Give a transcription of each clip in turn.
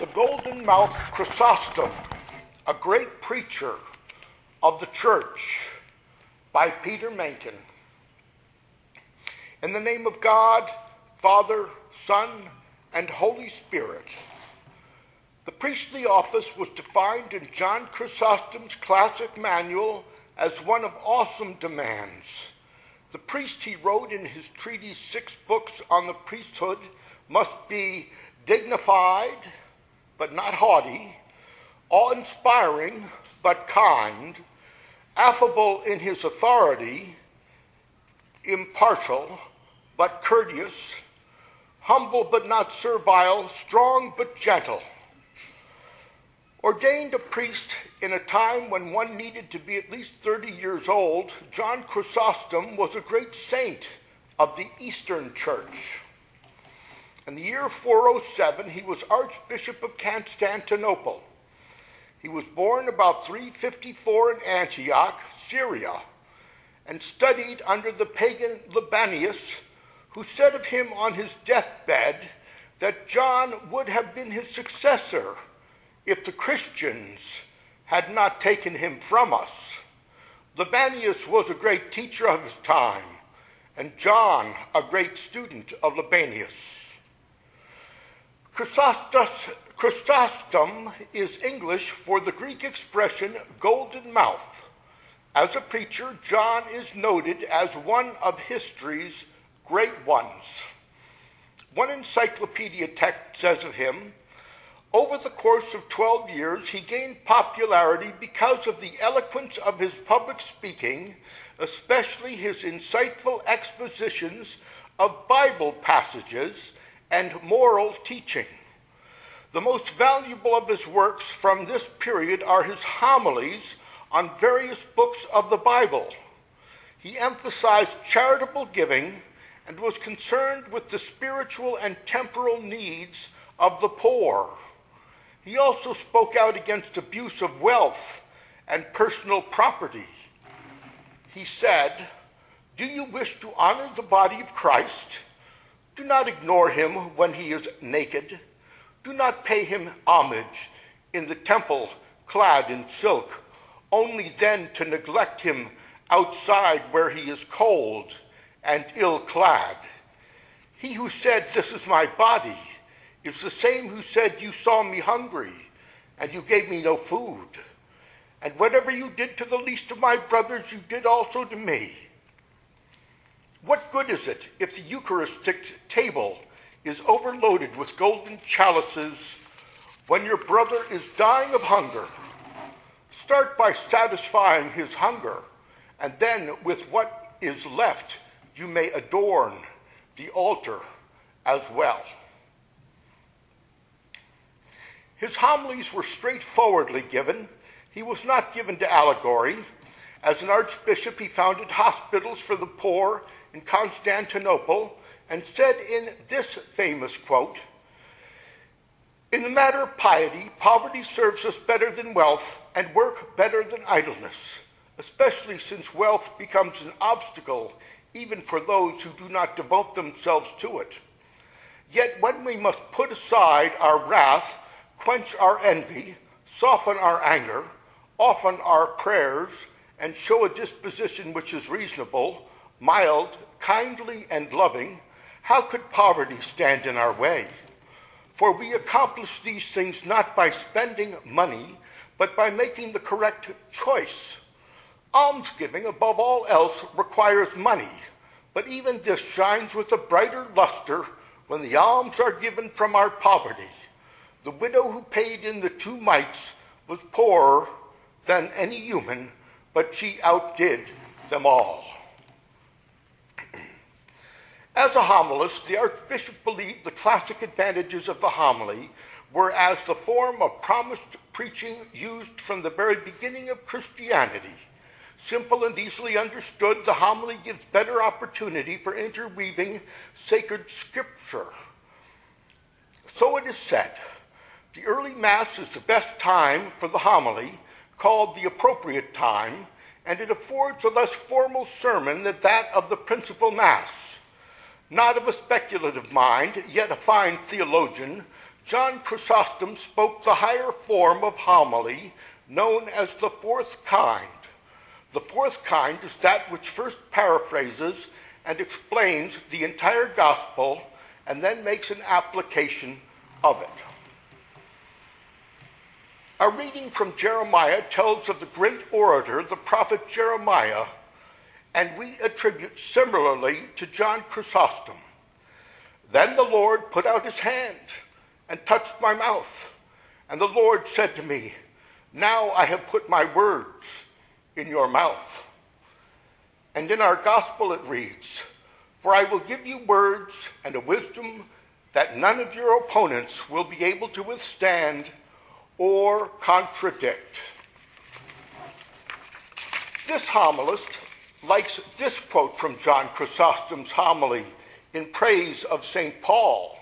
The Golden Mouth Chrysostom, a great preacher of the church, by Peter Mencken. In the name of God, Father, Son, and Holy Spirit. The priestly office was defined in John Chrysostom's classic manual as one of awesome demands. The priest, he wrote in his treatise, Six Books on the Priesthood, must be dignified, but not haughty, awe inspiring, but kind, affable in his authority, impartial, but courteous, humble but not servile, strong but gentle. Ordained a priest in a time when one needed to be at least 30 years old, John Chrysostom was a great saint of the Eastern Church. In the year 407, he was Archbishop of Constantinople. He was born about 354 in Antioch, Syria, and studied under the pagan Libanius, who said of him on his deathbed that John would have been his successor if the Christians had not taken him from us. Libanius was a great teacher of his time, and John a great student of Libanius. Chrysostom is English for the Greek expression golden mouth. As a preacher, John is noted as one of history's great ones. One encyclopedia text says of him over the course of 12 years, he gained popularity because of the eloquence of his public speaking, especially his insightful expositions of Bible passages and moral teaching. The most valuable of his works from this period are his homilies on various books of the Bible. He emphasized charitable giving and was concerned with the spiritual and temporal needs of the poor. He also spoke out against abuse of wealth and personal property. He said, Do you wish to honor the body of Christ? Do not ignore him when he is naked. Do not pay him homage in the temple clad in silk, only then to neglect him outside where he is cold and ill clad. He who said, This is my body, is the same who said, You saw me hungry, and you gave me no food. And whatever you did to the least of my brothers, you did also to me. What good is it if the Eucharistic table is overloaded with golden chalices when your brother is dying of hunger? Start by satisfying his hunger, and then with what is left, you may adorn the altar as well. His homilies were straightforwardly given. He was not given to allegory. As an archbishop, he founded hospitals for the poor in Constantinople and said in this famous quote In the matter of piety, poverty serves us better than wealth, and work better than idleness, especially since wealth becomes an obstacle even for those who do not devote themselves to it. Yet when we must put aside our wrath quench our envy, soften our anger, often our prayers, and show a disposition which is reasonable, mild, kindly, and loving, how could poverty stand in our way? For we accomplish these things not by spending money, but by making the correct choice. Almsgiving, above all else, requires money, but even this shines with a brighter luster when the alms are given from our poverty. The widow who paid in the two mites was poorer than any human, but she outdid them all. As a homilist, the Archbishop believed the classic advantages of the homily were as the form of promised preaching used from the very beginning of Christianity. Simple and easily understood, the homily gives better opportunity for interweaving sacred scripture. So it is said the early Mass is the best time for the homily, called the appropriate time, and it affords a less formal sermon than that of the principal Mass. Not of a speculative mind, yet a fine theologian, John Chrysostom spoke the higher form of homily known as the fourth kind. The fourth kind is that which first paraphrases and explains the entire gospel and then makes an application of it. Our reading from Jeremiah tells of the great orator, the prophet Jeremiah, and we attribute similarly to John Chrysostom. Then the Lord put out his hand and touched my mouth. And the Lord said to me, Now I have put my words in your mouth. And in our gospel it reads, For I will give you words and a wisdom that none of your opponents will be able to withstand or contradict. This homilist likes this quote from John Chrysostom's homily in praise of St. Paul.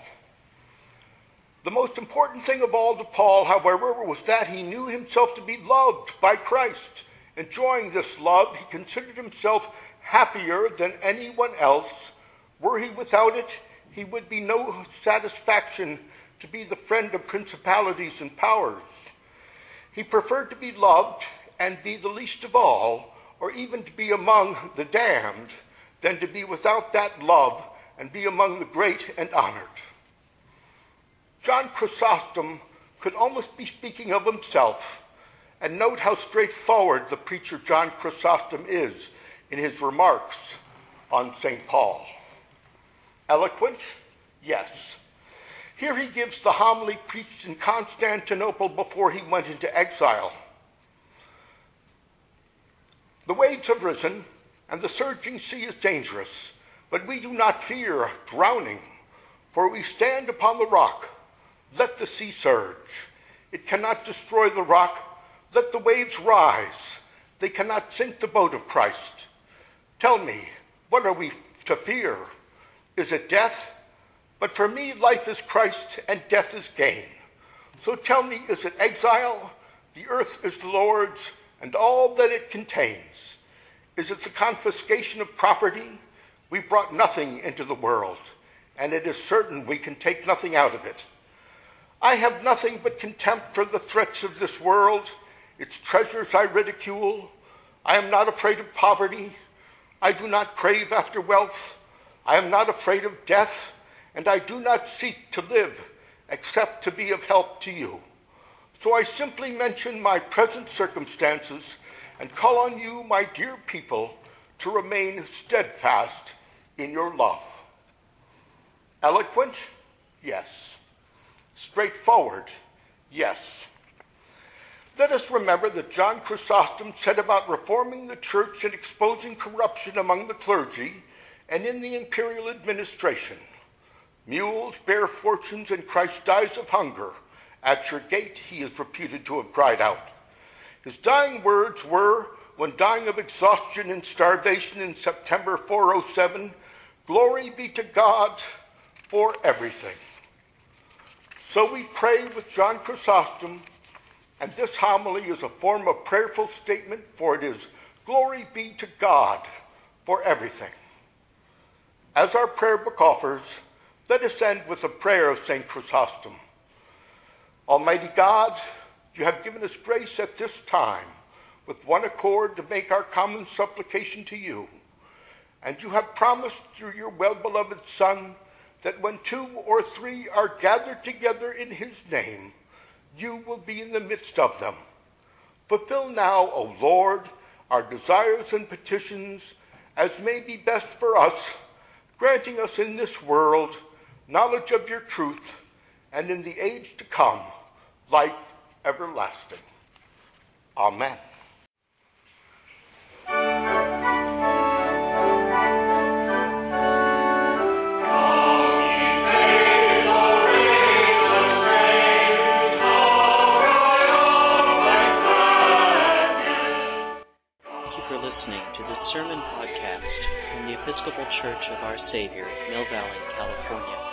The most important thing of all to Paul, however, was that he knew himself to be loved by Christ. Enjoying this love, he considered himself happier than anyone else. Were he without it, he would be no satisfaction to be the friend of principalities and powers. He preferred to be loved and be the least of all, or even to be among the damned, than to be without that love and be among the great and honored. John Chrysostom could almost be speaking of himself. And note how straightforward the preacher John Chrysostom is in his remarks on St. Paul. Eloquent? Yes. Here he gives the homily preached in Constantinople before he went into exile. The waves have risen, and the surging sea is dangerous, but we do not fear drowning, for we stand upon the rock let the sea surge. It cannot destroy the rock. Let the waves rise. They cannot sink the boat of Christ. Tell me, what are we to fear? Is it death? But for me, life is Christ and death is gain. So tell me, is it exile? The earth is the Lord's and all that it contains. Is it the confiscation of property? We brought nothing into the world, and it is certain we can take nothing out of it. I have nothing but contempt for the threats of this world. Its treasures I ridicule. I am not afraid of poverty. I do not crave after wealth. I am not afraid of death, and I do not seek to live except to be of help to you. So I simply mention my present circumstances and call on you, my dear people, to remain steadfast in your love. Eloquent? Yes. Straightforward? Yes. Let us remember that John Chrysostom said about reforming the church and exposing corruption among the clergy and in the imperial administration. Mules bear fortunes and Christ dies of hunger. At your gate, he is reputed to have cried out. His dying words were, when dying of exhaustion and starvation in September 407, Glory be to God for everything. So we pray with John Chrysostom, and this homily is a form of prayerful statement, for it is glory be to God for everything. As our prayer book offers, let us end with a prayer of St. Chrysostom. Almighty God, you have given us grace at this time with one accord to make our common supplication to you. And you have promised through your well beloved Son that when two or three are gathered together in his name, you will be in the midst of them. Fulfill now, O Lord, our desires and petitions as may be best for us, granting us in this world knowledge of your truth, and in the age to come, life everlasting. Amen. Listening to this sermon podcast from the Episcopal Church of Our Savior, Mill Valley, California.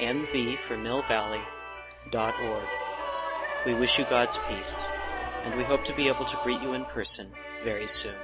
M V for Mill Valley dot org. We wish you God's peace, and we hope to be able to greet you in person very soon.